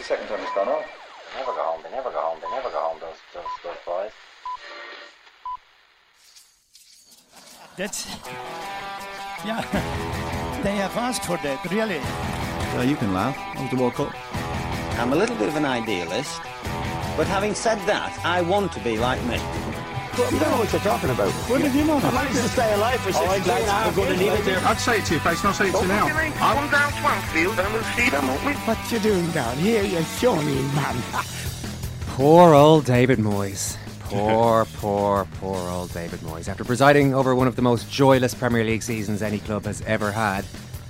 Is that? That's the second time it's gone off. They never go home. They never go home. They never go home. Those those those boys. That's yeah. They have asked for that, really. So you can laugh. That was the World Cup. I'm a little bit of an idealist, but having said that, I want to be like me. You don't know what you're talking about. What did you know? I managed to stay alive for 16 and a half years, baby. I'd say it to your face, not say it to you now. Come down Swansfield and we'll see them, won't we? What you doing down here, you shawny man? Poor old David Moyes. Poor, poor, poor old David Moyes. After presiding over one of the most joyless Premier League seasons any club has ever had,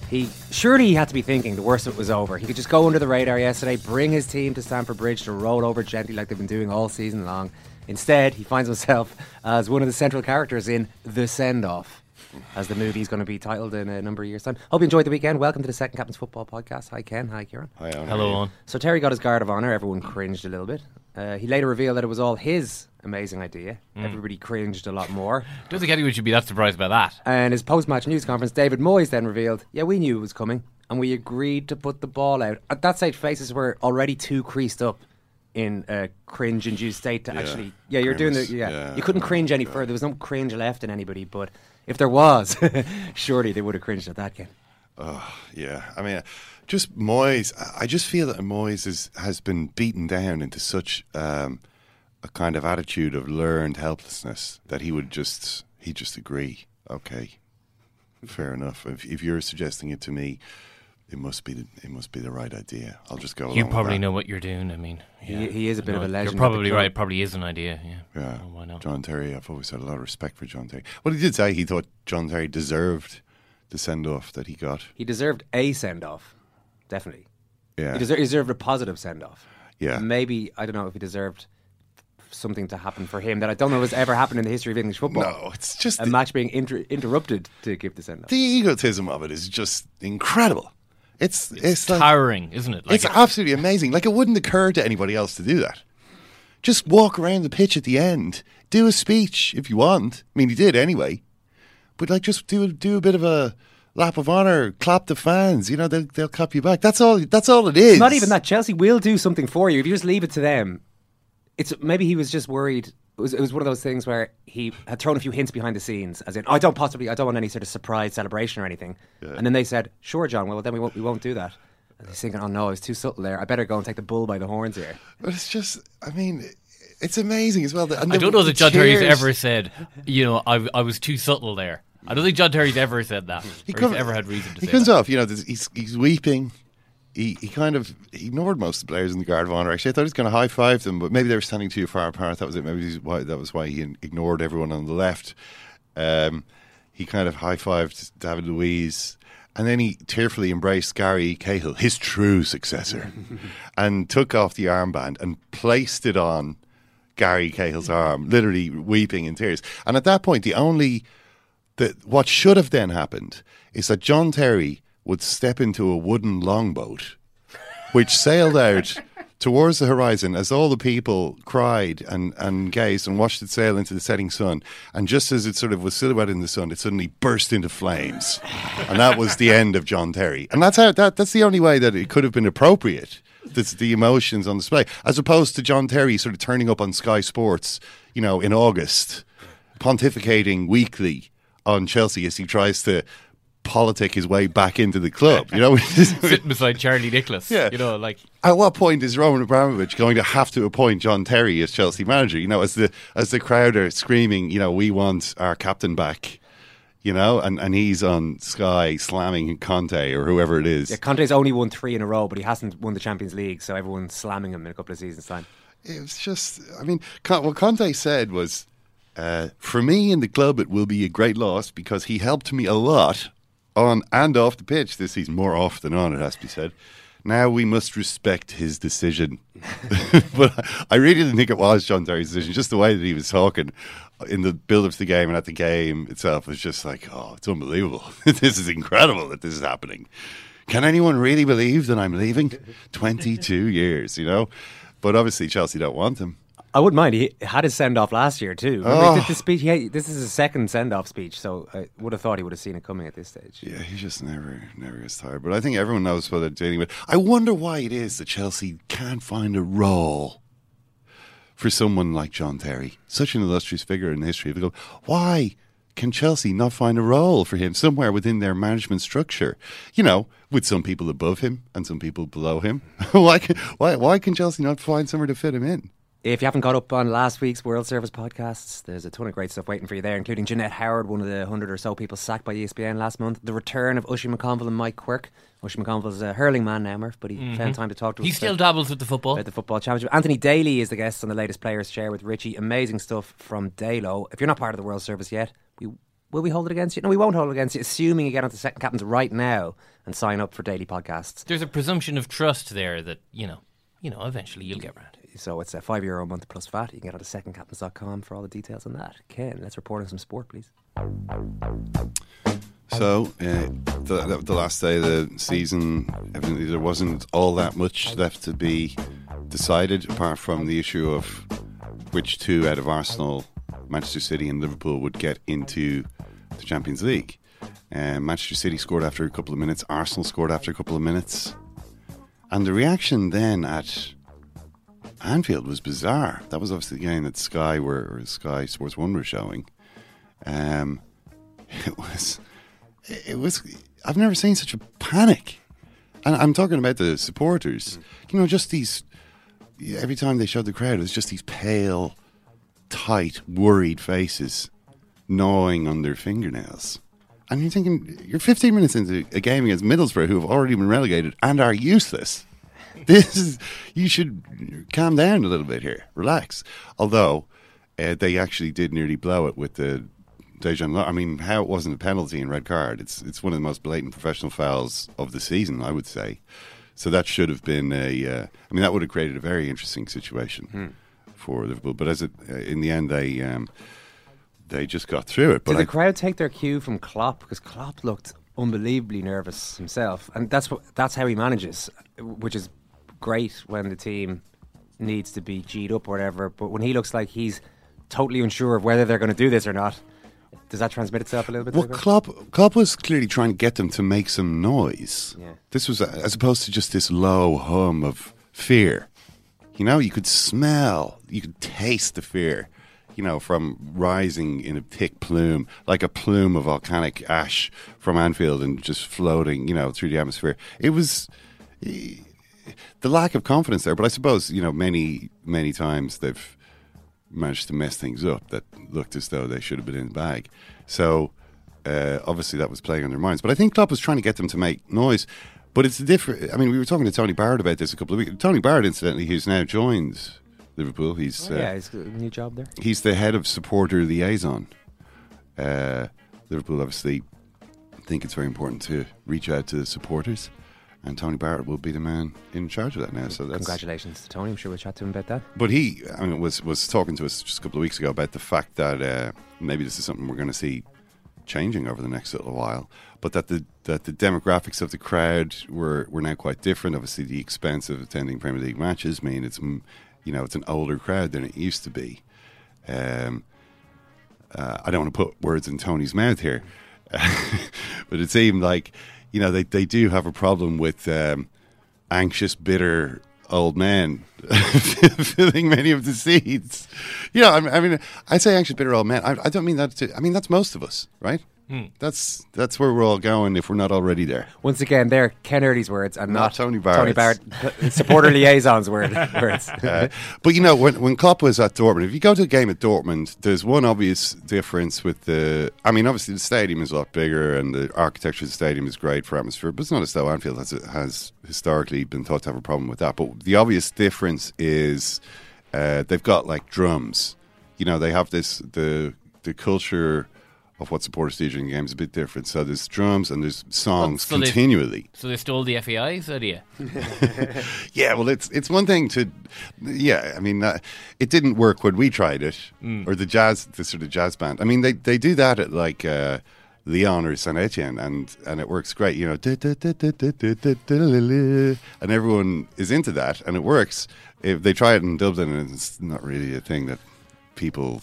he surely he had to be thinking the worst of it was over. He could just go under the radar yesterday, bring his team to Stamford Bridge to roll over gently like they've been doing all season long. Instead, he finds himself as one of the central characters in The Send Off, as the movie's going to be titled in a number of years' time. Hope you enjoyed the weekend. Welcome to the Second Captain's Football Podcast. Hi, Ken. Hi, Kieran. Hi, Owen. Hello, on. So Terry got his guard of honour. Everyone cringed a little bit. Uh, he later revealed that it was all his amazing idea. Everybody cringed a lot more. Don't think anyone should be that surprised by that. And his post-match news conference, David Moyes then revealed, "Yeah, we knew it was coming, and we agreed to put the ball out." At that stage, faces were already too creased up in a cringe-induced state to Yeah, actually. Yeah, you're doing the. Yeah, Yeah, you couldn't cringe any further. There was no cringe left in anybody. But if there was, surely they would have cringed at that game. Oh, yeah, I mean, just Moyes. I- I just feel that Moyes is, has been beaten down into such um, a kind of attitude of learned helplessness that he would just he just agree. Okay, fair enough. If, if you're suggesting it to me, it must be the, it must be the right idea. I'll just go. You along with probably that. know what you're doing. I mean, yeah. He- he is a bit No, of a legend You're probably club. right. Probably is an idea. Yeah. Yeah, Oh, why not? John Terry. I've always had a lot of respect for John Terry. Well, he did say he thought John Terry deserved the send off that he got. He deserved a send-off, definitely. Yeah, He, deser- he deserved a positive send-off. yeah. Maybe I don't know if he deserved something to happen for him that I don't know has ever happened in the history of English football. No, it's just a the- match being inter- interrupted to give the send off. the egotism of it is just incredible. It's it's, like, uh, Towering, isn't it? Like it's absolutely amazing. Like it wouldn't occur to anybody else to do that. Just walk around the pitch at the end, do a speech if you want. I mean, he did anyway. But like, just do do a bit of a lap of honor, clap the fans. You know, they'll they'll clap you back. That's all. That's all it is. Not even that. Chelsea will do something for you if you just leave it to them. It's maybe he was just worried. It was, it was one of those things where he had thrown a few hints behind the scenes, as in, I don't possibly, I don't want any sort of surprise celebration or anything. And then they said, "Sure, John. Well, then we won't, we won't do that." And he's thinking, "Oh no, I was too subtle there. I better go and take the bull by the horns here." But it's just. I mean, it's amazing as well. that- and I the- don't know that John Terry's cheers- ever said, you know, I, I was too subtle there. I don't think John Terry's ever said that. He, or come- he's ever had reason to he say comes that. off, you know, he's he's weeping. He he kind of ignored most of the players in the guard of honor. Actually, I thought he was going to high five them, but maybe they were standing too far apart. That was it. Maybe why that was why he ignored everyone on the left. Um, he kind of high fived David Luiz. And then he tearfully embraced Gary Cahill, his true successor, and took off the armband and placed it on Gary Cahill's arm, literally weeping in tears. And at that point, the only that what should have then happened is that John Terry would step into a wooden longboat, which sailed out towards the horizon as all the people cried and, and gazed and watched it sail into the setting sun. And just as it sort of was silhouetted in the sun, it suddenly burst into flames. and that was the end of John Terry. And that's how that that's the only way that it could have been appropriate. That's the emotions on display, as opposed to John Terry sort of turning up on Sky Sports, you know, in August, pontificating weekly on Chelsea as he tries to politic his way back into the club. You know, Sitting beside Charlie Nicholas. Yeah. You know, like at what point is Roman Abramovich going to have to appoint John Terry as Chelsea manager? You know, as the as the crowd are screaming, you know, we want our captain back. You know, and, and he's on Sky slamming Conte or whoever it is. Yeah, Conte's only won three in a row, but he hasn't won the Champions League, so everyone's slamming him in a couple of seasons' time. It was just, I mean, Con- what Conte said was, uh, for me in the club, it will be a great loss because he helped me a lot on and off the pitch this season, more off than on, it has to be said. Now we must respect his decision. but I really didn't think it was John Terry's decision. Just the way that he was talking in the build up to the game and at the game itself was just like, oh, it's unbelievable. this is incredible that this is happening. Can anyone really believe that I'm leaving? 22 years, you know? But obviously, Chelsea don't want him. I wouldn't mind. He had his send off last year too. Remember, he did the speech. He, this is his second send off speech, so I would have thought he would have seen it coming at this stage. Yeah, he just never, never gets tired. But I think everyone knows what they're dealing with. I wonder why it is that Chelsea can't find a role for someone like John Terry, such an illustrious figure in the history of the club. Why can Chelsea not find a role for him somewhere within their management structure? You know, with some people above him and some people below him. why, can, why, why can Chelsea not find somewhere to fit him in? If you haven't caught up on last week's World Service podcasts, there's a ton of great stuff waiting for you there, including Johnette Howard, one of the hundred or so people sacked by ESPN last month, the return of Oisín McConville and Mike Quirke. Oisín McConville's a hurling man now, Murph, but he Mhm. found time to talk to us. He still dabbles with the football. about the football championship. Anthony Daly is the guest on the latest Player's Chair with Richie. Amazing stuff from Dalo. If you're not part of the World Service yet, we, will we hold it against you? No, we won't hold it against you, assuming you get onto second captains right now and sign up for daily podcasts. There's a presumption of trust there that, you know, you know, eventually you'll get round. So it's a five euro a month plus VAT. You can get onto secondcaptains.com for all the details on that. Ken, let's report on some sport, please. So, uh, the, the last day of the season, evidently there wasn't all that much left to be decided, apart from the issue of which two out of Arsenal, Manchester City, and Liverpool would get into the Champions League. Uh, Manchester City scored after a couple of minutes, Arsenal scored after a couple of minutes. And the reaction then at Anfield was bizarre. That was obviously the game that Sky were, or Sky Sports One were showing. Um, it was it was I've never seen such a panic. And I'm talking about the supporters. You know, just these every time they showed the crowd, it was just these pale, tight, worried faces gnawing on their fingernails. And you're thinking, you're 15 minutes into a game against Middlesbrough, who have already been relegated and are useless. This is, you should calm down a little bit here, relax. Although uh, they actually did nearly blow it with the Dejan. I mean, how it wasn't a penalty and red card? It's it's one of the most blatant professional fouls of the season, I would say. So that should have been a. Uh, I mean, that would have created a very interesting situation for Liverpool. But as it uh, in the end, they um, they just got through it. But Did the I, crowd take their cue from Klopp? Because Klopp looked unbelievably nervous himself, and that's what that's how he manages, which is great when the team needs to be G'd up or whatever. But when he looks like he's totally unsure of whether they're going to do this or not, does that transmit itself a little bit? Well? Klopp, Klopp was clearly trying to get them to make some noise. Yeah. This was, uh, as opposed to just this low hum of fear. You know, you could smell, you could taste the fear, you know, from rising in a thick plume, like a plume of volcanic ash from Anfield and just floating, you know, through the atmosphere. It was the lack of confidence there. But I suppose, you know, many, many times they've managed to mess things up that looked as though they should have been in the bag. So uh, obviously that was playing on their minds. But I think Klopp was trying to get them to make noise. But it's different. I mean, we were talking to Tony Barrett about this a couple of weeks. Tony Barrett, incidentally, who's now joined Liverpool. He's Oh, uh, yeah, he's got a new job there. he's the head of supporter liaison. Uh, Liverpool obviously think it's very important to reach out to the supporters, and Tony Barrett will be the man in charge of that now. So that's Congratulations to Tony. I'm sure we'll chat to him about that. but he, I mean, was was talking to us just a couple of weeks ago about the fact that uh, maybe this is something we're going to see changing over the next little while, but that the that the demographics of the crowd were were now quite different. Obviously, the expense of attending Premier League matches mean it's you know it's an older crowd than it used to be. Um, uh, I don't want to put words in Tony's mouth here, but it seemed like you know they they do have a problem with um, anxious, bitter old men filling many of the seats. You know, I I, mean, I say anxious, bitter old men. I, I don't mean that. To, I mean that's most of us, right? That's that's where we're all going if we're not already there. Once again, they're Ken Early's words and Not not, Tony Tony Barrett, supporter liaison's word, words. Uh, but you know, when when Klopp was at Dortmund, if you go to a game at Dortmund, there's one obvious difference with the. I mean, obviously the stadium is a lot bigger, and the architecture of the stadium is great for atmosphere. But it's not as though Anfield has has historically been thought to have a problem with that. But the obvious difference is uh, they've got like drums. You know, they have this the the culture. Of what supporters do during games is a bit different. So there's drums and there's songs so they- continually. So they stole the FAI's idea. Yeah, well, it's it's one thing to, yeah. I mean, uh, it didn't work when we tried it, Mm. or the jazz, the sort of jazz band. I mean, they they do that at like uh, Lyon or Saint Etienne, and and it works great. You know, and everyone is into that, and it works. If they try it in Dublin, and it's not really a thing that people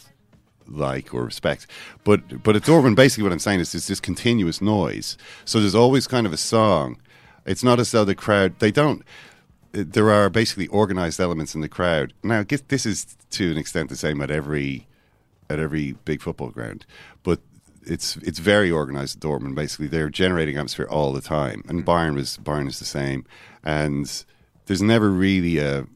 like or respect. But but at Dortmund, basically, what I'm saying is it's this continuous noise. So there's always kind of a song. It's not as though the crowd they don't. There are basically organized elements in the crowd. Now, this is to an extent the same at every at every big football ground, but it's it's very organized at Dortmund. Basically, they're generating atmosphere all the time, and mm-hmm. Bayern was Bayern is the same. And there's never really a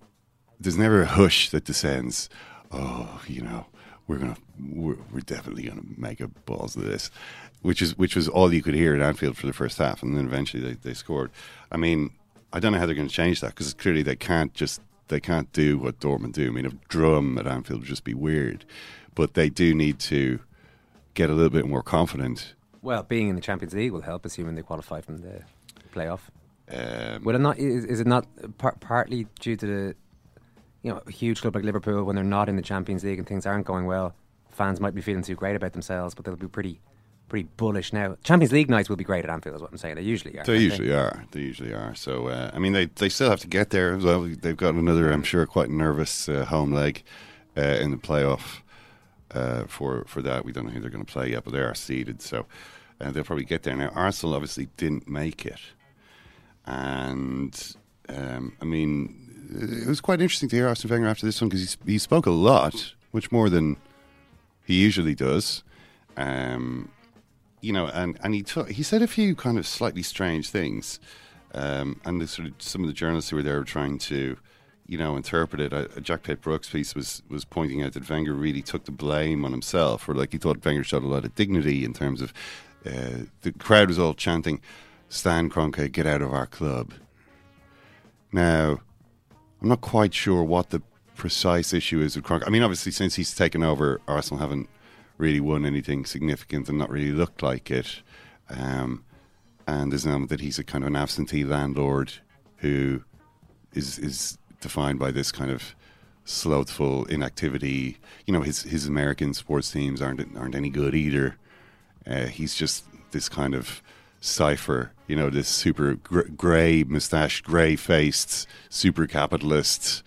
there's never a hush that descends. Oh, you know, we're gonna we're, we're definitely gonna make a balls of this, which is which was all you could hear at Anfield for the first half, and then eventually they, they scored. I mean, I don't know how they're going to change that because clearly they can't just they can't do what Dortmund do. I mean, a drum at Anfield would just be weird, but they do need to get a little bit more confident. Well, being in the Champions League will help, assuming they qualify from the playoff. Um, Will it not? Is, is it not par- partly due to the, you know, a huge club like Liverpool when they're not in the Champions League and things aren't going well? Fans might be feeling too great about themselves, but they'll be pretty, pretty bullish now. Champions League nights will be great at Anfield, is what I'm saying. They usually are. They usually are. They usually are. So uh, I mean, they they still have to get there well. They've got another, I'm sure, quite nervous uh, home leg uh, in the playoff uh, for for that. We don't know who they're going to play yet, but they are seeded, so uh, they'll probably get there. Now, Arsenal obviously didn't make it, and um, I mean, it was quite interesting to hear Arsene Wenger after this one because he, he spoke a lot, much more than he usually does. Um, you know, and, and he he said a few kind of slightly strange things, um, and the sort of some of the journalists who were there were trying to, you know, interpret it. Uh, Jack Pitt Brooks' piece was was pointing out that Wenger really took the blame on himself, or like he thought Wenger showed a lot of dignity in terms of uh, the crowd was all chanting, "Stan Kroenke, get out of our club." Now, I'm not quite sure what the precise issue is with Kroenke. I mean, obviously, since he's taken over, Arsenal haven't really won anything significant and not really looked like it. Um, and there's an element that he's a kind of an absentee landlord who is is defined by this kind of slothful inactivity. You know, his his American sports teams aren't aren't any good either. Uh, he's just this kind of cipher, you know, this super gr- grey moustache, grey faced, super capitalist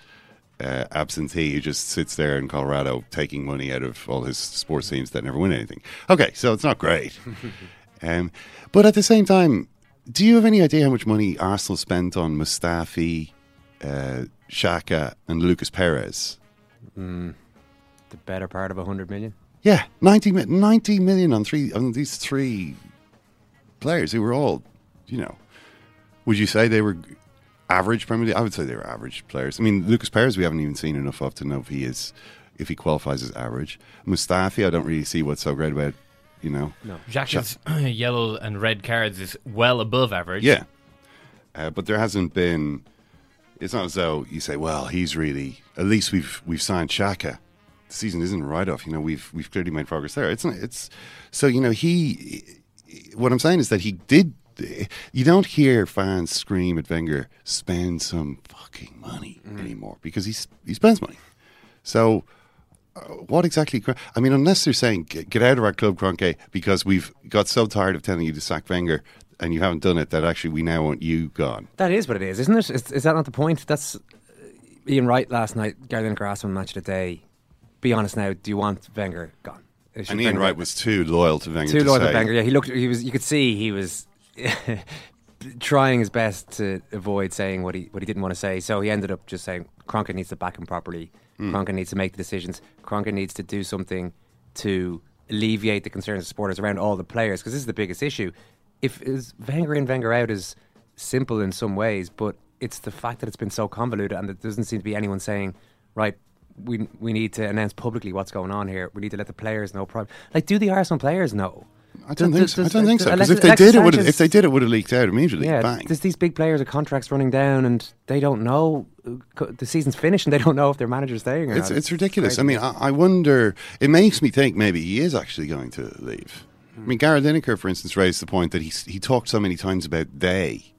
uh, absentee who just sits there in Colorado taking money out of all his sports teams that never win anything. Okay, so it's not great. um, but at the same time, do you have any idea how much money Arsenal spent on Mustafi, uh, Xhaka, and Lucas Perez? Mm, the better part of a hundred million. Yeah, 90, 90 million on three on these three players They were all, you know, would you say they were average Premier League? I would say they were average players. I mean, Lucas Perez we haven't even seen enough of to know if he is if he qualifies as average. Mustafi, I don't really see what's so great about, you know. No. Xhaka's yellow and red cards is well above average. Yeah, uh, but there hasn't been. It's not as though you say, "Well, he's really." At least we've we've signed Xhaka. The season isn't right off. You know, we've we've clearly made progress there. It's not, it's so you know he. What I'm saying is that he did. You don't hear fans scream at Wenger, "Spend some fucking money" anymore because he he spends money. So. Uh, what exactly? I mean, unless they're saying get, get out of our club, Kroenke, because we've got so tired of telling you to sack Wenger, and you haven't done it. That actually we now want you gone. That is what it is, isn't it? Is, is that not the point? That's uh, Ian Wright last night, Gary Lineker on Match of the Day. Be honest now, do you want Wenger gone? Is And Wenger- Ian Wright was too loyal to Wenger. too to loyal to Wenger. Yeah, he looked. He was. You could see he was trying his best to avoid saying what he what he didn't want to say. So he ended up just saying Cronkin needs to back him properly. Mm. Cronkin needs to make the decisions. Cronkin needs to do something to alleviate the concerns of supporters around all the players because this is the biggest issue. If is Wenger in, Wenger out is simple in some ways, but it's the fact that it's been so convoluted and there doesn't seem to be anyone saying, right, we we need to announce publicly what's going on here. We need to let the players know. Pro- like, do the Arsenal players know? I don't Does- think so. I don't think so. Because if they Alexis did, it would if they did, it would have leaked out immediately. Yeah, Bang. there's these big players' are contracts running down, and they don't know uh, the season's finished, and they don't know if their manager's staying or It's not. it's ridiculous. I mean, I, I wonder. It makes me think maybe he is actually going to leave. I mean, Gareth Lineker, for instance, raised the point that he he talked so many times about they,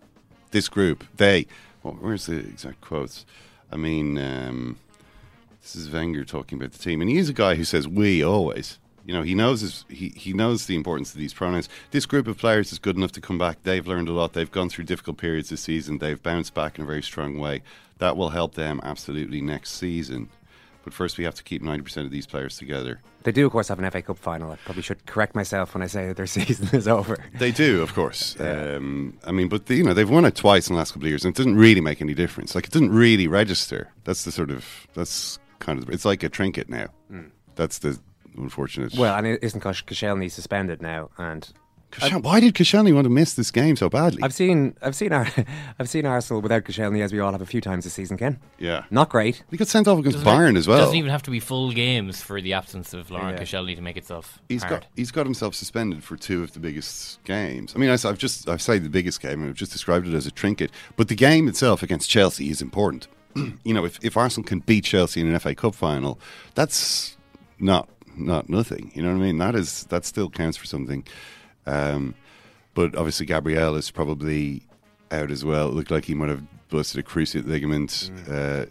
this group, they. Well, where's the exact quotes? I mean, um, this is Wenger talking about the team, and he is a guy who says we always. You know, he knows his, he he knows the importance of these pronouns. This group of players is good enough to come back. They've learned a lot. They've gone through difficult periods this season. They've bounced back in a very strong way. That will help them absolutely next season. But first, we have to keep ninety percent of these players together. They do, of course, have an FA Cup final. I probably should correct myself when I say that their season is over. They do, of course. Um, I mean, but the, you know, they've won it twice in the last couple of years, and it doesn't really make any difference. Like, it doesn't really register. That's the sort of that's kind of it's like a trinket now. Hmm. That's the unfortunate. Well, and isn't Kosh- Koscielny suspended now? And Koscielny- why did Koscielny want to miss this game so badly? I've seen, I've seen, our, I've seen Arsenal without Koscielny, as we all have a few times this season. Ken, yeah, not great. he got sent off against Doesn't Bayern it- as well. Doesn't even have to be full games for the absence of Laurent Yeah. Koscielny to make itself He's hard. got he's got himself suspended for two of the biggest games. I mean, I, have just I've said the biggest game, and I've just described it as a trinket. But the game itself against Chelsea is important. you know, if, if Arsenal can beat Chelsea in an FA Cup final, that's not not nothing. You know what I mean? That is that still counts for something. Um, but obviously, Gabriel is probably out as well. It looked like he might have busted a cruciate ligament. Uh,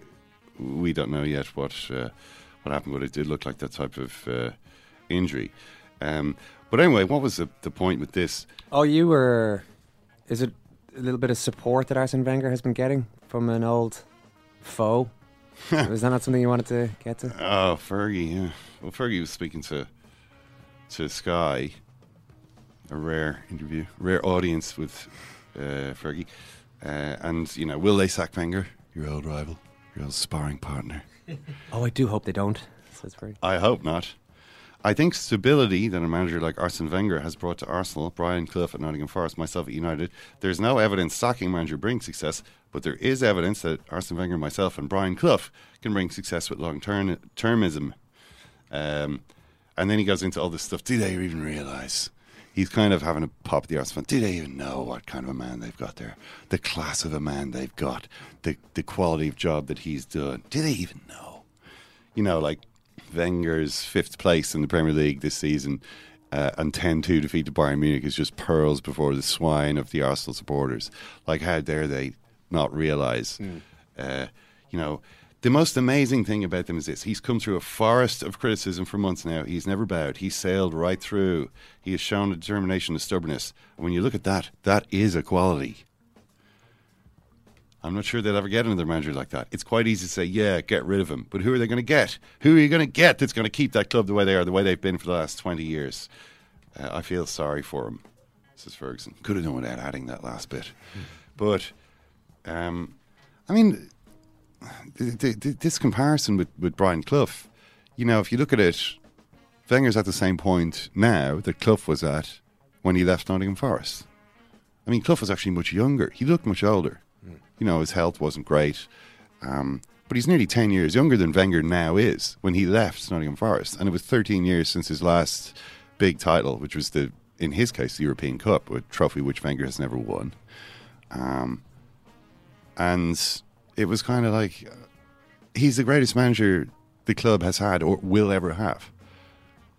we don't know yet what uh, what happened, but it did look like that type of uh, injury. Um, but anyway, what was the, the point with this? Oh, you were. Is it a little bit of support that Arsene Wenger has been getting from an old foe? is that not something you wanted to get to? Oh, Fergie. Yeah. Well, Fergie was speaking to to Sky. A rare interview, rare audience with uh, Fergie, uh, and you know, will they sack Wenger, your old rival, your old sparring partner? Oh, I do hope they don't. Says Fergie. I hope not. I think stability that a manager like Arsene Wenger has brought to Arsenal, Brian Clough at Nottingham Forest, myself at United, there's no evidence sacking manager brings success, but there is evidence that Arsene Wenger, myself, and Brian Clough can bring success with long term termism. Um, and then he goes into all this stuff. Do they even realise? He's kind of having a pop at the Arsenal. Do they even know what kind of a man they've got there? The class of a man they've got, the the quality of job that he's done. Do they even know? You know, like Wenger's fifth place in the Premier League this season uh, and 10 2 defeat to Bayern Munich is just pearls before the swine of the Arsenal supporters. Like, how dare they not realise? Uh, you know, the most amazing thing about them is this he's come through a forest of criticism for months now. He's never bowed, he's sailed right through. He has shown a determination, a stubbornness. And when you look at that, that is a quality. I'm not sure they'll ever get another manager like that. It's quite easy to say, yeah, get rid of him. But who are they going to get? Who are you going to get that's going to keep that club the way they are, the way they've been for the last 20 years? Uh, I feel sorry for him, says Ferguson. Could have done without adding that last bit. But, um, I mean, th- th- th- this comparison with, with Brian Clough, you know, if you look at it, Wenger's at the same point now that Clough was at when he left Nottingham Forest. I mean, Clough was actually much younger. He looked much older. You know, his health wasn't great. Um, but he's nearly 10 years younger than Wenger now is when he left Nottingham Forest. And it was 13 years since his last big title, which was, the, in his case, the European Cup, a trophy which Wenger has never won. Um, and it was kind of like uh, he's the greatest manager the club has had or will ever have.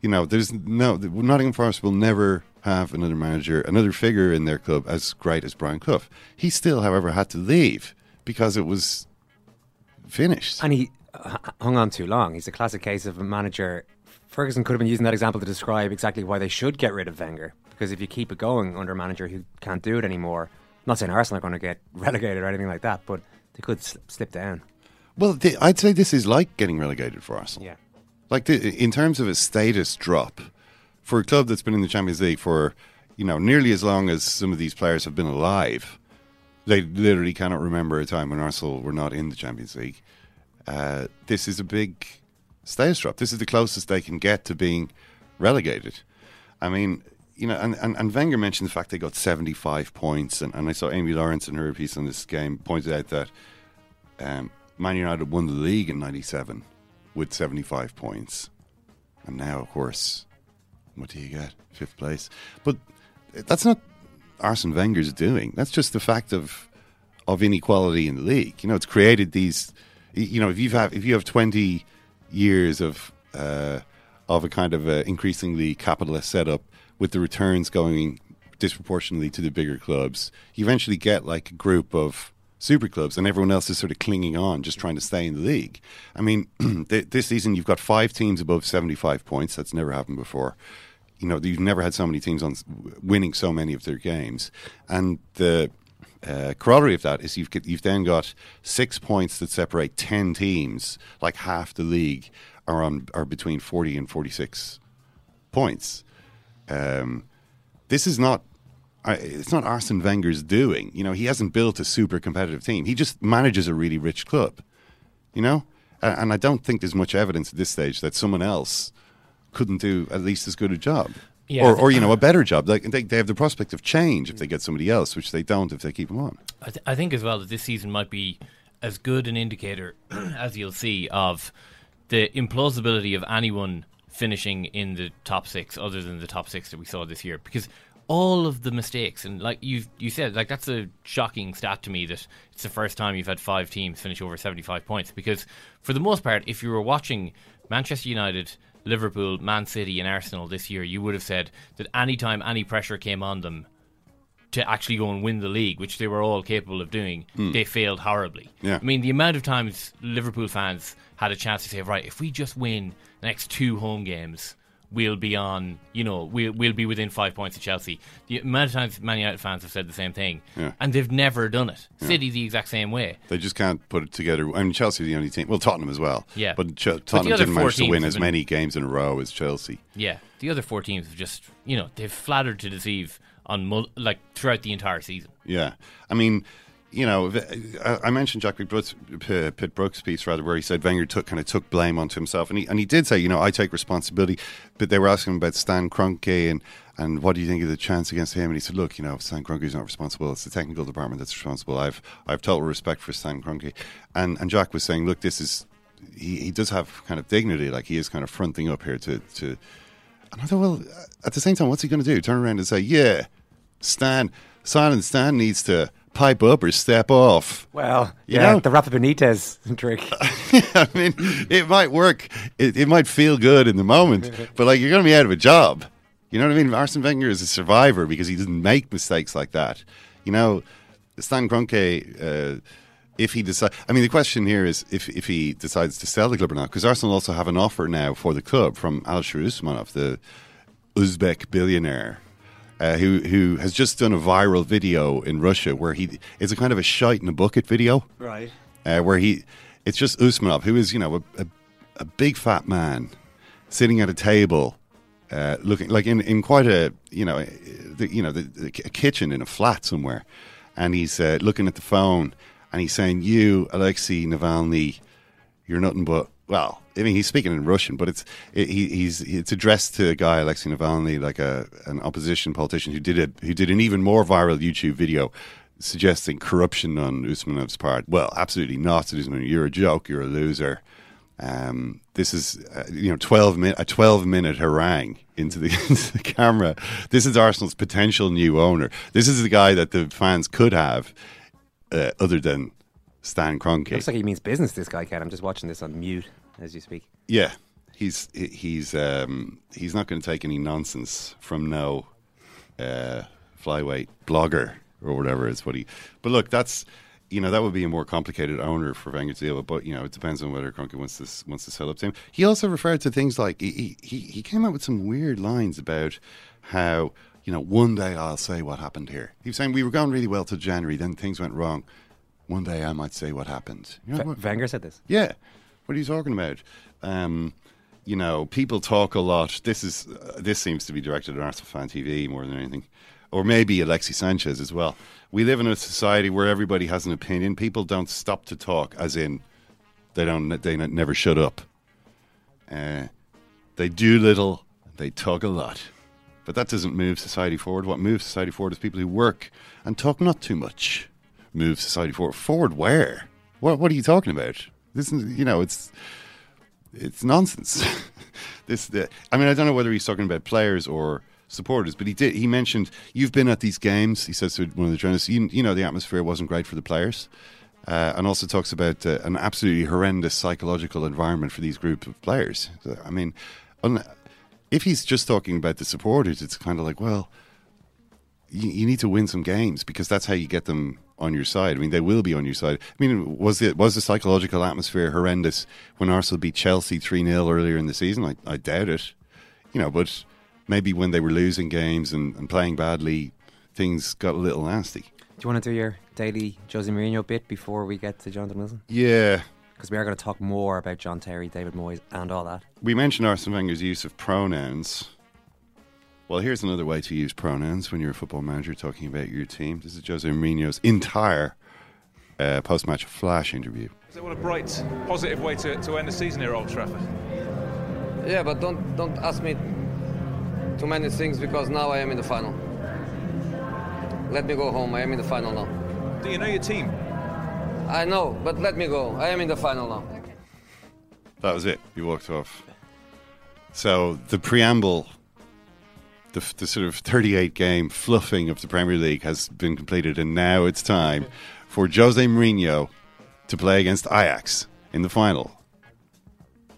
You know, there's no Nottingham Forest will never have another manager, another figure in their club as great as Brian Clough. He still, however, had to leave because it was finished. And he hung on too long. He's a classic case of a manager. Ferguson could have been using that example to describe exactly why they should get rid of Wenger. Because if you keep it going under a manager who can't do it anymore, not saying Arsenal are going to get relegated or anything like that, but they could sl- slip down. Well, th- I'd say this is like getting relegated for Arsenal. Yeah. Like the, in terms of a status drop for a club that's been in the Champions League for you know nearly as long as some of these players have been alive. they literally cannot remember a time when Arsenal were not in the Champions League. Uh, this is a big status drop. This is the closest they can get to being relegated. I mean, you know, and, and, and Wenger mentioned the fact they got 75 points, and, and I saw Amy Lawrence in her piece on this game pointed out that um, Man United won the league in 97 with 75 points. And now, of course, what do you get? Fifth place. But that's not Arsene Wenger's doing. That's just the fact of of inequality in the league. You know, it's created these. You know, if you have if you have twenty years of uh, of a kind of a increasingly capitalist setup with the returns going disproportionately to the bigger clubs, you eventually get like a group of super clubs, and everyone else is sort of clinging on, just trying to stay in the league. I mean, this season you've got five teams above seventy-five points. That's never happened before. You know, you've never had so many teams on winning so many of their games, and the uh, corollary of that is you've you've then got six points that separate ten teams, like half the league are on are between forty and forty-six points. Um, this is not I, it's not Arsene Wenger's doing. You know, he hasn't built a super competitive team. He just manages a really rich club. You know, and, and I don't think there's much evidence at this stage that someone else couldn't do at least as good a job. Yeah, or, or you know a better job. Like they, they have the prospect of change if they get somebody else, which they don't if they keep him on. I, th- I think as well that this season might be as good an indicator as you'll see of the implausibility of anyone finishing in the top six, other than the top six that we saw this year, because all of the mistakes and like you you said like that's a shocking stat to me that it's the first time you've had five teams finish over 75 points because for the most part if you were watching Manchester United Liverpool Man City and Arsenal this year you would have said that anytime any pressure came on them to actually go and win the league which they were all capable of doing Hmm. they failed horribly Yeah. I mean the amount of times Liverpool fans had a chance to say right if we just win the next two home games we'll be on, you know, we'll, we'll be within five points of Chelsea. The amount of times Man United fans have said the same thing, Yeah. and they've never done it. Yeah. City the exact same way. They just can't put it together. I mean, Chelsea the only team. Well, Tottenham as well. Yeah. but Ch- Tottenham other didn't manage to win as been- many games in a row as Chelsea. Yeah, the other four teams have just, you know, they've flattered to deceive on mul- like throughout the entire season. Yeah, I mean, you know, I mentioned Jack Pitt Brooks' piece rather, where he said Wenger took kind of took blame onto himself, and he and he did say, you know, I take responsibility. But they were asking him about Stan Kroenke and and what do you think of the chance against him? And he said, look, you know, Stan Kroenke is not responsible. It's the technical department that's responsible. I've I've total respect for Stan Kroenke, and and Jack was saying, look, this is he, he does have kind of dignity, like he is kind of fronting up here to to. And I thought, well, at the same time, what's he going to do? Turn around and say, yeah, Stan, Silent Stan needs to pipe up or step off. Well, You yeah, know? the Rafa Benitez trick. I mean, it might work. It, it might feel good in the moment, but like you're going to be out of a job. You know what I mean? Arsene Wenger is a survivor because he doesn't make mistakes like that. You know, Stan Kroenke, uh, if he decides, I mean, the question here is if, if he decides to sell the club or not, because Arsenal also have an offer now for the club from Alisher Usmanov, the Uzbek billionaire. Uh, who who has just done a viral video in Russia where he it's a kind of a shite in a bucket video, Right. uh, where he it's just Usmanov, who is you know a, a, a big fat man sitting at a table, uh, looking like in, in quite a you know the, you know the, the ki- kitchen in a flat somewhere, and he's uh, looking at the phone and he's saying, "You, Alexei Navalny, you're nothing but." Well, I mean, he's speaking in Russian, but it's it, he, he's it's addressed to a guy Alexei Navalny, like a an opposition politician who did it who did an even more viral YouTube video suggesting corruption on Usmanov's part. Well, absolutely not. Usmanov, you're a joke. You're a loser. Um, this is uh, you know twelve min- a twelve minute harangue into the, into the camera. This is Arsenal's potential new owner. This is the guy that the fans could have, uh, other than Stan Kroenke. Looks like he means business. This guy, Ken. I'm just watching this on mute as you speak. Yeah, he's he's um, he's not going to take any nonsense from no uh, flyweight blogger or whatever is what he. But look, that's you know that would be a more complicated owner for Wenger to deal with. But you know it depends on whether Kroenke wants to wants to sell up to him. He also referred to things like he he he came out with some weird lines about how. You know, one day I'll say what happened here. He was saying we were going really well to January, then things went wrong. One day I might say what happened. You know, V- Wenger said this. yeah. What are you talking about? Um, you know, people talk a lot. This is uh, this seems to be directed at Arsenal Fan TV more than anything. or maybe Alexis Sanchez as well. We live in a society where everybody has an opinion. People don't stop to talk, as in they don't they never shut up. Uh, they do little, they talk a lot, but that doesn't move society forward. What moves society forward is people who work and talk not too much. Move society forward. Forward where? What What are you talking about? This is you know it's it's nonsense. this, the, I mean, I don't know whether he's talking about players or supporters, but he did. He mentioned you've been at these games. He says to one of the journalists, "You, you know, the atmosphere wasn't great for the players," uh, and also talks about uh, an absolutely horrendous psychological environment for these group of players. So, I mean, un, if he's just talking about the supporters, it's kind of like, well, you, you need to win some games because that's how you get them on your side. I mean, they will be on your side. I mean, was it was the psychological atmosphere horrendous when Arsenal beat Chelsea three 0 earlier in the season? I, I doubt it. You know, but maybe when they were losing games and, and playing badly, things got a little nasty. Do you want to do your daily Jose Mourinho bit before we get to Jonathan Wilson? Yeah. Because we are going to talk more about John Terry, David Moyes, and all that. We mentioned Arsene Wenger's use of pronouns. Well, here's another way to use pronouns when you're a football manager talking about your team. This is Jose Mourinho's entire uh, post-match flash interview. So what a bright, positive way to, to end the season here Old Trafford. Yeah, but don't don't ask me too many things because now I am in the final. Let me go home. I am in the final now. Do you know your team? I know, but let me go. I am in the final now. That was it. You walked off. So the preamble, the, the sort of 38 game fluffing of the Premier League has been completed, and now it's time for Jose Mourinho to play against Ajax in the final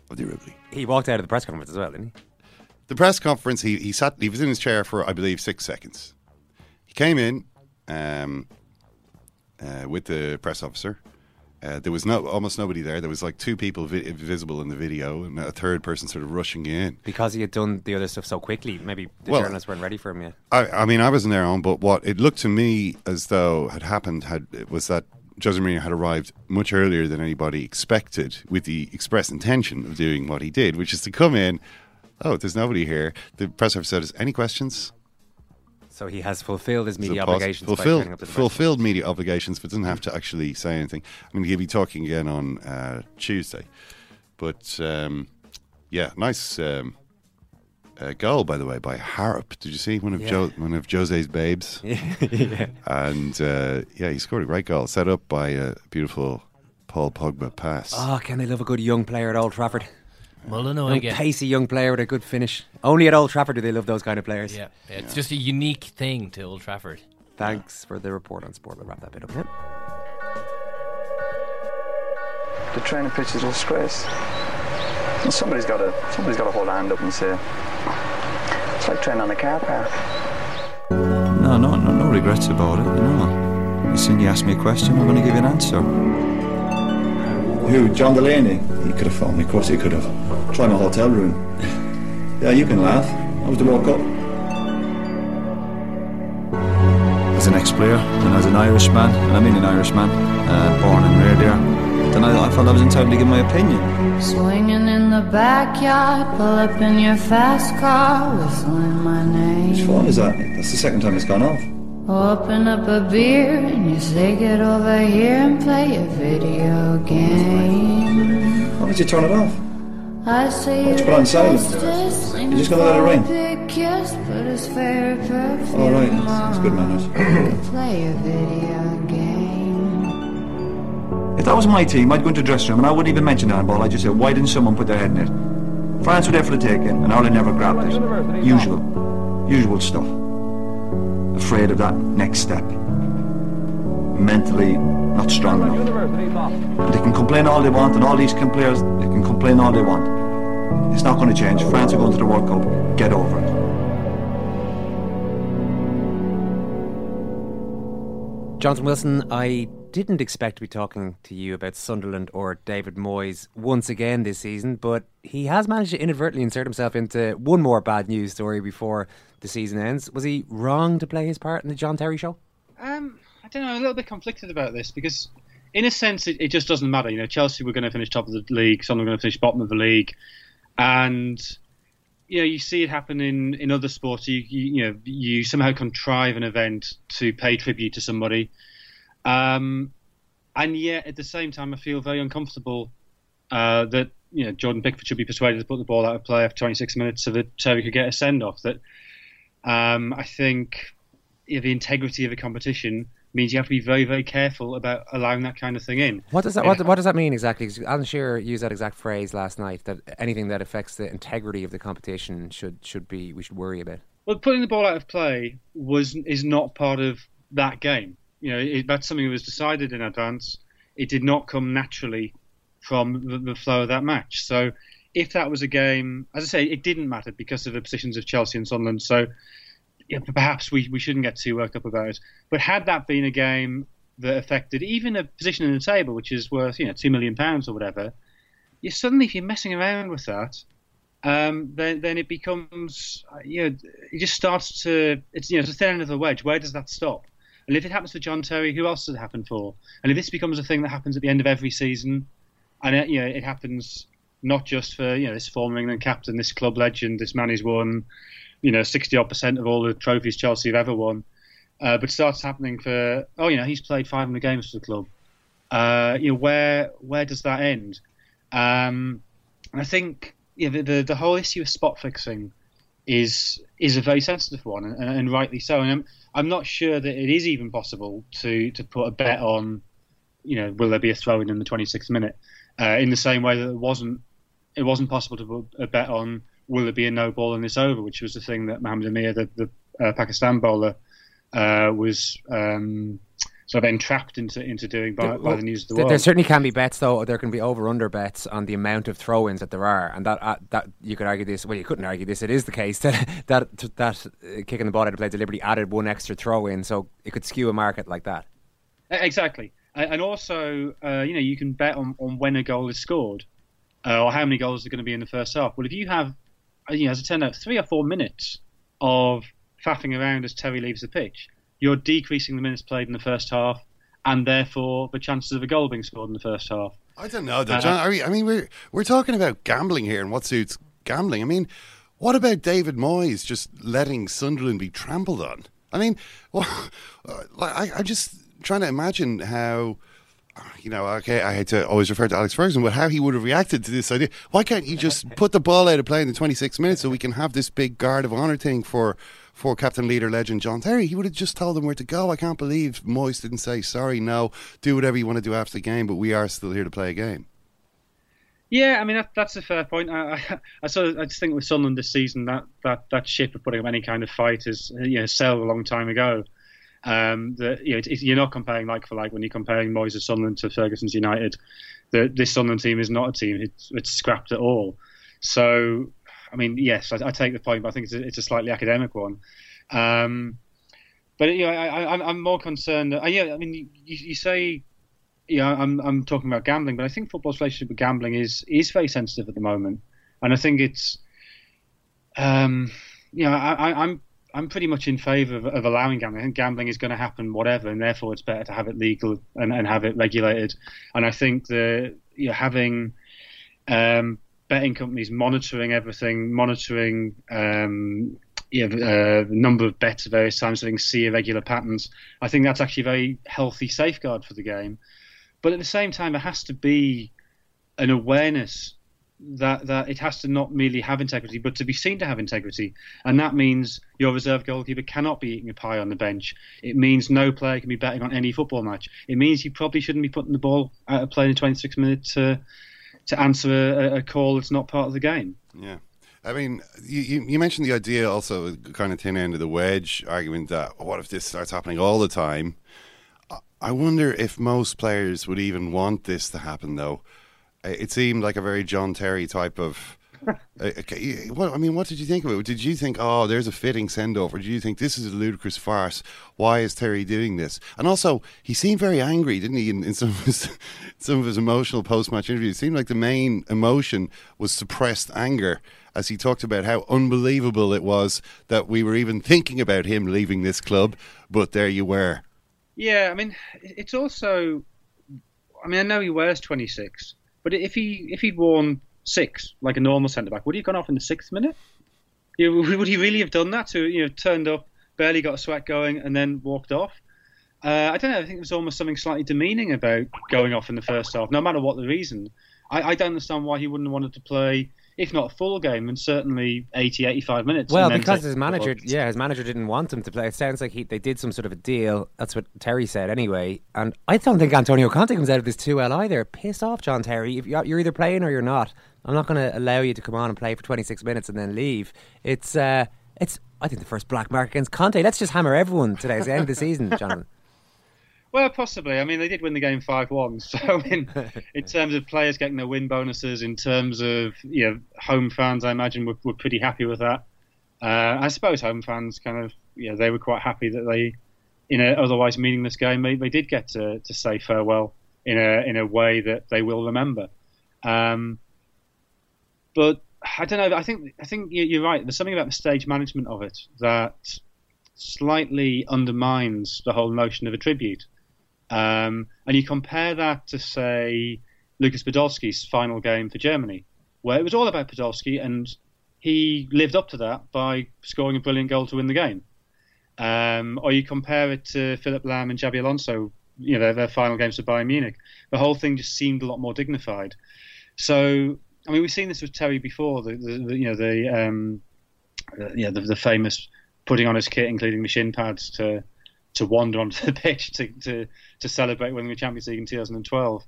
of the Europa League. He walked out of the press conference as well, didn't he? The press conference, he, he sat, he was in his chair for, I believe, six seconds. He came in um, uh, with the press officer. Uh, there was no almost nobody there. There was like two people vi- visible in the video, and a third person sort of rushing in. Because he had done the other stuff so quickly, maybe the Well, journalists weren't ready for him yet. I, I mean, I wasn't there on, but what it looked to me as though had happened had was that Jose Mourinho had arrived much earlier than anybody expected, with the express intention of doing what he did, which is to come in. Oh, there's nobody here. The press officer said, "Any questions?" So he has fulfilled his media So obligations Fulfilled, turning up to fulfilled media obligations, but doesn't have to actually say anything. I mean, he'll be talking again on uh, Tuesday. But um, yeah, nice um, uh, goal by the way by Harrop. Did you see one of Yeah. jo- one of Jose's babes? Yeah. And uh, yeah, he scored a great goal, set up by a beautiful Paul Pogba pass. Oh, can they love a good young player at Old Trafford? Mullinois Young, again. pacey young player with a good finish. Only at Old Trafford do they love those kind of players. Yeah, it's just a unique thing to Old Trafford. Thanks for the report on sport. We'll wrap that bit up. Yep. The training pitch is all disgrace. And somebody's got to somebody's got to hold a hand up and say it's like training on a car park. No, no, no, no regrets about it. You know, listen, you asked me a question, I'm going to give you an answer. Who? John Delaney? He could have phoned me, of course he could have. Try my hotel room. yeah, you can laugh. I was the World Cup. As an ex-player and as an Irishman, and I mean an Irishman, uh, born and reared there, then I, I felt I was entitled to give my opinion. Swinging in the backyard, pull up in your fast car, whistling my name. Which phone is that? That's the second time it's gone off. Open up a beer and you say get over here and play a video game. Why did you turn it off? I say Why'd you put it on silent? You're just gonna let it ring? Kiss, put his favorite All right, that's, that's good manners. Play a video game. If that was my team, I'd go into the dressing room and I wouldn't even mention the handball. I'd just say, why didn't someone put their head in it? France were there for the taking, and Ireland never grabbed it. Usual. Usual stuff. Afraid of that next step. Mentally not strong enough. They can complain all they want, and all these players, they can complain all they want. It's not going to change. France are going to the World Cup. Get over it. Jonathan Wilson, I didn't expect to be talking to you about Sunderland or David Moyes once again this season, but he has managed to inadvertently insert himself into one more bad news story before the season ends. Was he wrong to play his part in the John Terry show? Um, I don't know. I'm a little bit conflicted about this because, in a sense, it, it just doesn't matter. You know, Chelsea were going to finish top of the league. Sunderland were going to finish bottom of the league, and you know, you see it happen in, in other sports. You, you you know you somehow contrive an event to pay tribute to somebody, um, and yet at the same time, I feel very uncomfortable uh, that you know Jordan Pickford should be persuaded to put the ball out of play after 26 minutes so that Terry could get a send off. That um, I think you know, the integrity of a competition means you have to be very very careful about allowing that kind of thing in. What does that what, what does that mean exactly? Alan Shearer used that exact phrase last night that anything that affects the integrity of the competition should should be we should worry about. Well, putting the ball out of play was is not part of that game. You know, it, that's something that was decided in advance. It did not come naturally from the, the flow of that match. So, if that was a game, as I say, it didn't matter because of the positions of Chelsea and Sunderland. So, yeah, perhaps we, we shouldn't get too worked up about it. But had that been a game that affected even a position in the table, which is worth you know two million pounds or whatever, you suddenly if you're messing around with that, um, then then it becomes uh, you know it just starts to it's you know it's the thin end of the wedge. Where does that stop? And if it happens for John Terry, who else does it happen for? And if this becomes a thing that happens at the end of every season, and it, you know it happens not just for you know this former England captain, this club legend, this man who's won you know sixty odd percent of all the trophies Chelsea have ever won, uh, but starts happening for oh you know he's played 500 games for the club. Uh, you know where where does that end? Um, and I think you know, the, the the whole issue of spot fixing is is a very sensitive one, and, and rightly so. And I'm I'm not sure that it is even possible to to put a bet on, you know, will there be a throw in in the 26th minute? Uh, in the same way that it wasn't it wasn't possible to a bet on will there be a no ball in this over, which was the thing that Mohamed Amir, the, the uh, Pakistan bowler, uh, was um, sort of entrapped into into doing by, by the news of the There- world. There certainly can be bets, though. There can be over under bets on the amount of throw ins that there are, and that uh, that you could argue this. Well, you couldn't argue this. It is the case that that that uh, kicking the ball out of play deliberately added one extra throw in, so it could skew a market like that. Exactly, and and also uh, you know you can bet on, on when a goal is scored, uh, or how many goals are going to be in the first half. Well, if you have, uh, you know, as it turned out, three or four minutes of faffing around as Terry leaves the pitch, you're decreasing the minutes played in the first half, and therefore the chances of a goal being scored in the first half. I don't know, though, Uh, John. We, I mean, we're we're talking about gambling here and what suits gambling. I mean, what about David Moyes just letting Sunderland be trampled on? I mean, well, I, I'm just trying to imagine how. You know, okay, I hate to always refer to Alex Ferguson, but how he would have reacted to this idea. Why can't you just put the ball out of play in the 26 minutes so we can have this big guard of honour thing for for captain, leader, legend John Terry? He would have just told them where to go. I can't believe Moyes didn't say, sorry, no, do whatever you want to do after the game, but we are still here to play a game. Yeah, I mean that, that's a fair point. I, I, I sort of I just think with Sunderland this season that, that, that ship of putting up any kind of fight has you know sailed a long time ago. Um, that you know, it's, you're not comparing like for like when you're comparing Moyes' Sunderland to Ferguson's United. The, this Sunderland team is not a team; it's, it's scrapped at all. So, I mean, yes, I, I take the point, but I think it's a, it's a slightly academic one. Um, but you know, I, I'm more concerned. Uh, yeah, I mean, you, you say yeah, I'm I'm talking about gambling, but I think football's relationship with gambling is is very sensitive at the moment, and I think it's, um, you know, I, I, I'm pretty much in favour of, of allowing gambling. I think gambling is going to happen, whatever, and therefore it's better to have it legal and, and have it regulated. And I think the you know having um, betting companies monitoring everything, monitoring um, you know, uh, the number of bets at various times, so they can see irregular patterns. I think that's actually a very healthy safeguard for the game. But at the same time, there has to be an awareness that that it has to not merely have integrity, but to be seen to have integrity, and that means your reserve goalkeeper cannot be eating a pie on the bench. It means no player can be betting on any football match. It means you probably shouldn't be putting the ball out of play in 26 minutes to to answer a, a call that's not part of the game. Yeah. I mean, you, you, mentioned the idea also, kind of thin end of the wedge argument that oh, what if this starts happening all the time? I wonder if most players would even want this to happen, though. It seemed like a very John Terry type of. uh, okay, what, I mean, what did you think of it? Did you think, oh, there's a fitting send off, or did you think this is a ludicrous farce? Why is Terry doing this? And also, he seemed very angry, didn't he? In, in some of his some of his emotional post match interviews, it seemed like the main emotion was suppressed anger as he talked about how unbelievable it was that we were even thinking about him leaving this club, but there you were. Yeah, I mean, it's also. I mean, I know he wears 26, but if he if he'd worn six like a normal centre back, would he have gone off in the sixth minute? Would he really have done that? To you know, turned up, barely got a sweat going, and then walked off. Uh, I don't know. I think there was almost something slightly demeaning about going off in the first half, no matter what the reason. I, I don't understand why he wouldn't have wanted to play, if not a full game, and certainly 80, 85 minutes. Well, because his manager, yeah, his manager didn't want him to play. It sounds like he, they did some sort of a deal. That's what Terry said anyway. And I don't think Antonio Conte comes out of this too well either. Piss off, John Terry. If you're you're either playing or you're not. I'm not going to allow you to come on and play for 26 minutes and then leave. It's, uh, it's. I think the first black mark against Conte. Let's just hammer everyone today. It's the end of the season, Jonathan. Well, possibly. I mean, they did win the game five-one. So, in in terms of players getting their win bonuses, in terms of you know home fans, I imagine were, were pretty happy with that. Uh, I suppose home fans kind of you know they were quite happy that they, in a otherwise meaningless game, they, they did get to, to say farewell in a in a way that they will remember. Um, but I don't know. I think I think you're right. There's something about the stage management of it that slightly undermines the whole notion of a tribute. Um, and you compare that to, say, Lucas Podolski's final game for Germany, where it was all about Podolski, and he lived up to that by scoring a brilliant goal to win the game. Um, or you compare it to Philipp Lahm and Xabi Alonso, you know, their, their final games for Bayern Munich. The whole thing just seemed a lot more dignified. So, I mean, we've seen this with Terry before. The, the, the you know the um, uh, yeah the, the famous putting on his kit, including the shin pads, to to wander onto the pitch to to, to celebrate winning the Champions League in 2012.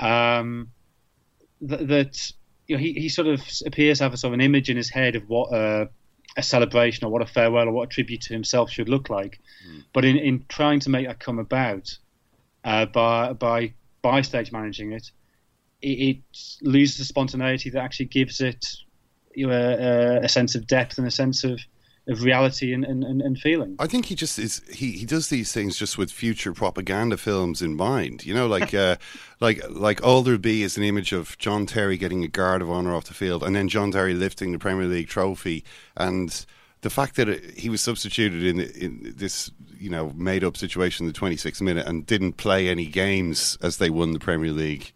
Um, th- that you know, he he sort of appears to have a sort of an image in his head of what a, a celebration or what a farewell or what a tribute to himself should look like. But in, in trying to make that come about uh, by by by stage managing it, it, it loses the spontaneity that actually gives it you know, a, a sense of depth and a sense of, of reality and, and, and, feeling. I think he just is. He, he does these things just with future propaganda films in mind. You know, like uh, like like Alderby is an image of John Terry getting a guard of honor off the field, and then John Terry lifting the Premier League trophy, and the fact that it, he was substituted in in this you know made up situation in the 26th minute and didn't play any games as they won the Premier League.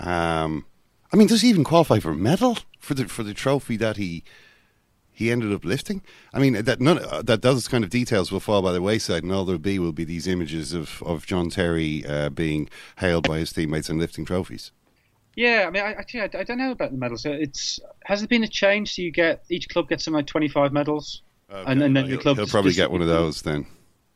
Um, I mean, does he even qualify for a medal for the for the trophy that he? He ended up lifting. I mean, that none uh, that those kind of details will fall by the wayside, and all there'll be will be these images of of John Terry uh, being hailed by his teammates and lifting trophies. Yeah, I mean, I, actually, I, I don't know about the medals. It's has there been a change? So you get each club gets something like twenty five medals, and, and then the club he'll probably get one of those then.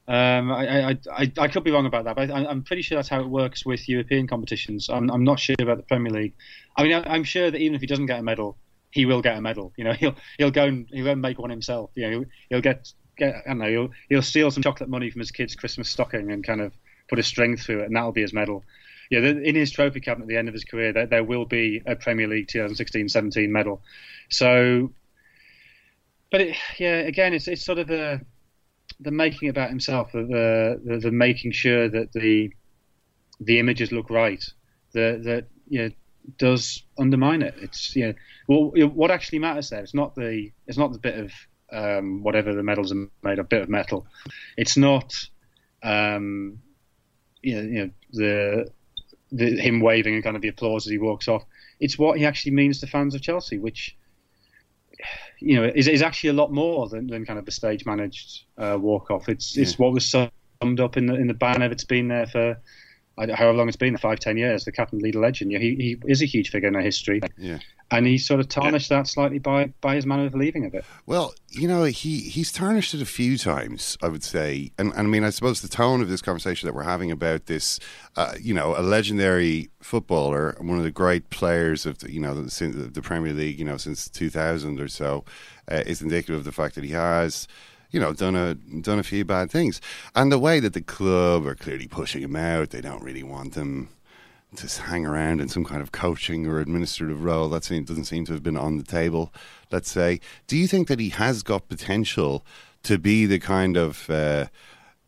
Um, I, I, I, I could be wrong about that, but I, I'm pretty sure that's how it works with European competitions. I'm, I'm not sure about the Premier League. I mean, I, I'm sure that even if he doesn't get a medal, he will get a medal. You know, he'll he'll go and he'll go and make one himself. You know, he'll, he'll get get I don't know he'll he'll steal some chocolate money from his kid's Christmas stocking and kind of put a string through it, and that'll be his medal. Yeah, the- in his trophy cabinet at the end of his career, there, there will be a Premier League 2016-17 medal. So, but it, yeah, again, it's it's sort of the the making about himself, the the, the making sure that the the images look right, that that you know, does undermine it. It's you know, well, what actually matters there. It's not the it's not the bit of um, whatever the medals are made of, bit of metal. It's not um, you know, you know the, the him waving and kind of the applause as he walks off. It's what he actually means to fans of Chelsea, which you know is, is actually a lot more than, than kind of the stage managed uh, walk off. It's it's what was summed up in the in the banner that's been there for however long it's been, five ten years. The captain, leader, legend. Yeah, he he is a huge figure in our history. Yeah. and he sort of tarnished that slightly by by his manner of leaving of it. Well, you know, he he's tarnished it a few times, I would say, and, and I mean, I suppose the tone of this conversation that we're having about this, uh, you know, a legendary footballer, one of the great players of the, you know the, the Premier League, you know, since 2000 or so, uh, is indicative of the fact that he has. You know, done a done a few bad things, and the way that the club are clearly pushing him out, they don't really want him to hang around in some kind of coaching or administrative role. That doesn't seem to have been on the table, let's say. Do you think that he has got potential to be the kind of, uh,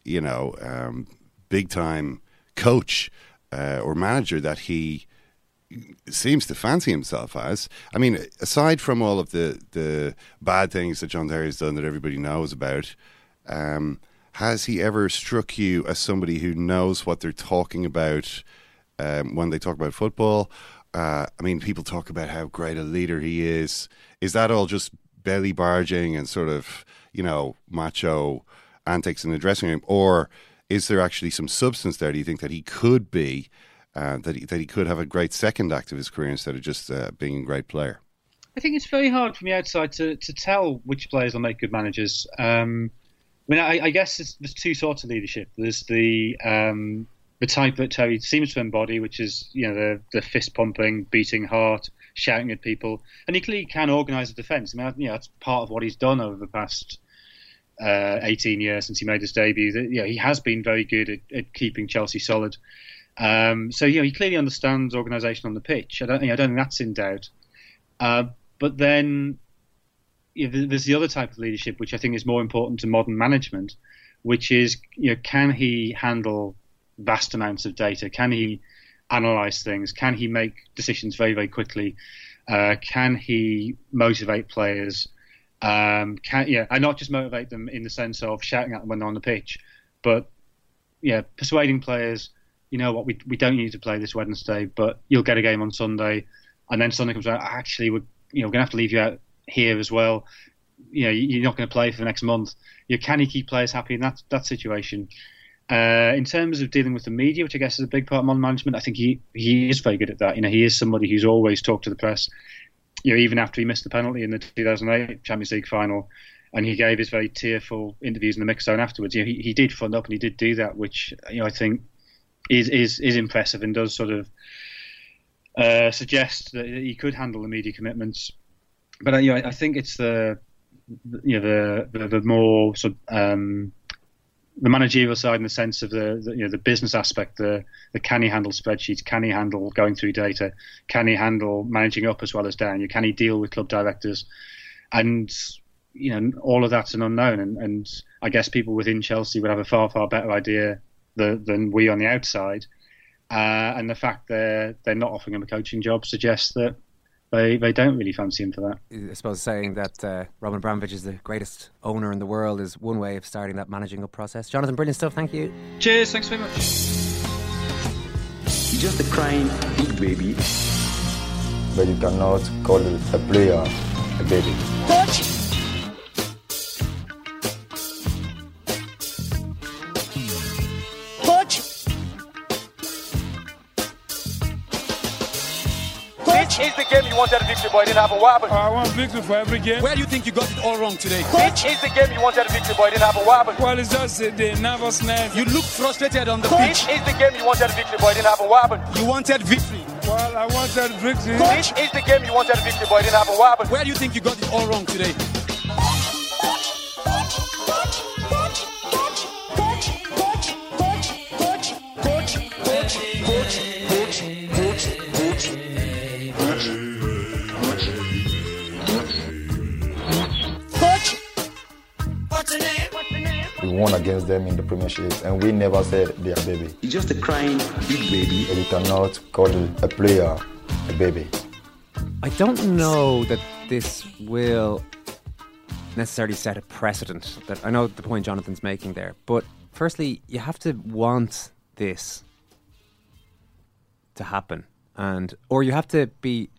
you know, um, big time coach uh, or manager that he seems to fancy himself as? I mean, aside from all of the, the bad things that John Terry's done that everybody knows about, um, has he ever struck you as somebody who knows what they're talking about? um, when they talk about football. Uh, I mean, people talk about how great a leader he is. Is that all just belly barging and sort of you know macho antics in the dressing room, or is there actually some substance there? Do you think that he could be uh, that he, that he could have a great second act of his career instead of just uh, being a great player? I think it's very hard from the outside to, to tell which players will make good managers. Um, I mean, I, I guess there's two sorts of leadership. There's the um, the type that Terry seems to embody, which is you know the the fist pumping, beating heart, shouting at people, and he clearly can organise a defence. I mean, you know, that's part of what he's done over the past uh, 18 years since he made his debut. That you know, he has been very good at, at keeping Chelsea solid. Um, so you know, he clearly understands organisation on the pitch. I don't, you know, I don't think that's in doubt. Uh, but then you know, there's the other type of leadership, which I think is more important to modern management, which is you know, can he handle vast amounts of data? Can he analyze things? Can he make decisions very, very quickly? Uh, can he motivate players? Um, can yeah, and not just motivate them in the sense of shouting at them when they're on the pitch, but yeah, persuading players. You know what? We we don't need to play this Wednesday, but you'll get a game on Sunday, and then Sunday comes out. Actually, we're you know we're gonna have to leave you out here as well. You know, you're not going to play for the next month. You can he keep players happy in that that situation? Uh, in terms of dealing with the media, which I guess is a big part of modern management, I think he he is very good at that. You know, he is somebody who's always talked to the press. You know, even after he missed the penalty in the 2008 Champions League final, and he gave his very tearful interviews in the mix zone afterwards. You know, he, he did front up and he did do that, which you know I think is is is impressive and does sort of uh, suggest that he could handle the media commitments. But uh, you know, I think it's the you know the the, the more sort of, um, the managerial side in the sense of the, the, you know the business aspect. The the can he handle spreadsheets? Can he handle going through data? Can he handle managing up as well as down? You can he deal with club directors? And you know all of that's an unknown. And, and I guess people within Chelsea would have a far far better idea the, than we on the outside. Uh, and the fact they're they're not offering him a coaching job suggests that they they don't really fancy him for that. I suppose saying that uh, Roman Abramovich is the greatest owner in the world is one way of starting that managing up process. Jonathan, brilliant stuff. Thank you. Cheers. Thanks very much. Just a crying big baby. But you cannot call a player a baby. Coach. Game you wanted a victory, but you didn't have a weapon. I want victory for every game. Where do you think you got it all wrong today? Which is the game you wanted a victory, but you didn't have a weapon. Well, it's just the nervousness. You look frustrated on the pitch. Which is the game you wanted a victory, but you didn't have a weapon. You wanted victory. Well, I wanted victory. Which is the game you wanted a victory, but you didn't have a weapon. Where do you think you got it all wrong today? Against them in the Premiership, and we never said they are baby. He's just a crying big baby. And you cannot call a player a baby. I don't know that this will necessarily set a precedent. That I know the point Jonathan's making there, but firstly, you have to want this to happen, and or you have to be.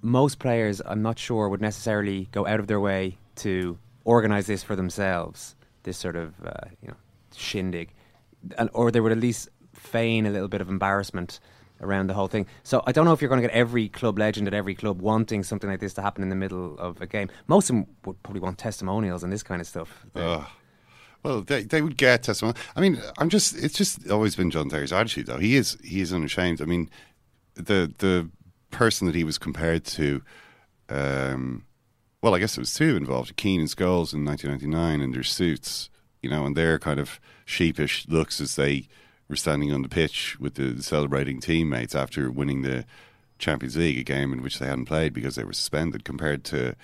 Most players, I'm not sure, would necessarily go out of their way to organize this for themselves. This sort of uh, you know shindig, and or they would at least feign a little bit of embarrassment around the whole thing. So I don't know if you're going to get every club legend at every club wanting something like this to happen in the middle of a game. Most of them would probably want testimonials and this kind of stuff. Well, they they would get testimony. I mean, I'm just it's just always been John Terry's attitude though. He is he is unashamed. I mean, the the person that he was compared to, um, well, I guess it was two involved: Keane and Scholes in 1999 in their suits, you know, and their kind of sheepish looks as they were standing on the pitch with the celebrating teammates after winning the Champions League, a game in which they hadn't played because they were suspended, compared to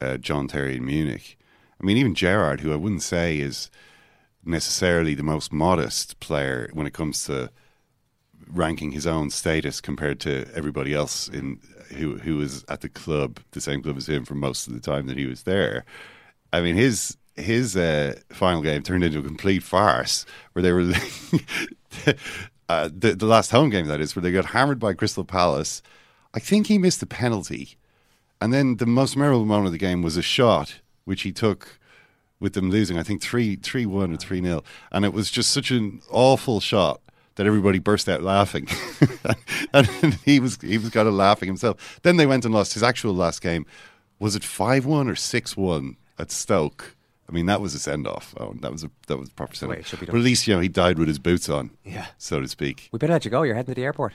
uh, John Terry in Munich. I mean, even Gerrard, who I wouldn't say is necessarily the most modest player when it comes to ranking his own status compared to everybody else in who who was at the club, the same club as him for most of the time that he was there. I mean, his his uh, final game turned into a complete farce where they were uh, the the last home game that is where they got hammered by Crystal Palace. I think he missed a penalty And then the most memorable moment of the game was a shot which he took with them losing, I think three three one or three 0 and it was just such an awful shot that everybody burst out laughing, and he was he was kind of laughing himself. Then they went and lost his actual last game. Was it five one or six one at Stoke? I mean, that was a send off. Oh, that was a that was a proper send it off. should be But done. at least you know he died with his boots on, Yeah. so to speak. We better let you go. You're heading to the airport.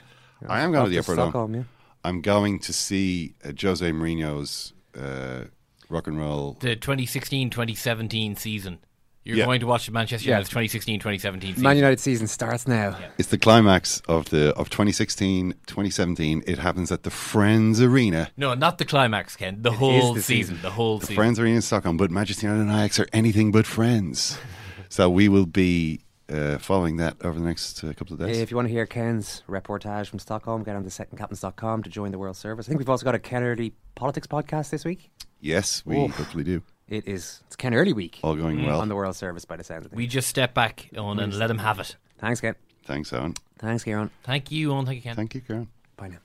I am going to the airport. now. Stockholm, yeah. I'm going to see uh, Jose Mourinho's uh, rock and roll. The 2016-2017 season. You're Yeah. going to watch Manchester Yeah. United's 2016-2017 season. Man United season starts now. It's the climax of the of 2016, 2017. It happens at the Friends Arena. No, not the climax, Ken. The It is whole the season. season. The whole season. The season. Friends Arena in Stockholm, but Manchester United and Ajax are anything but friends. so we will be uh, following that over the next uh, couple of days. If you want to hear Ken's reportage from Stockholm, get on to secondcaptains.com to join the World Service. I think we've also got a Ken Early politics podcast this week. yes, we Oh. hopefully do. It is it's Ken Early week. All going mm. well. on the World Service by the sound of things. We just step back on and let him have it. Thanks, Ken. Thanks, Owen. Thanks, Kieran. Thank you, Owen. Thank you, Ken. Thank you, Karen. Bye now.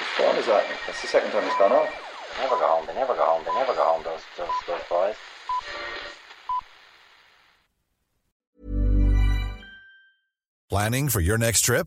Which one is that? That's the second time it's gone off. They never go home. They never go home. They never go home. Those those those boys. Planning for your next trip?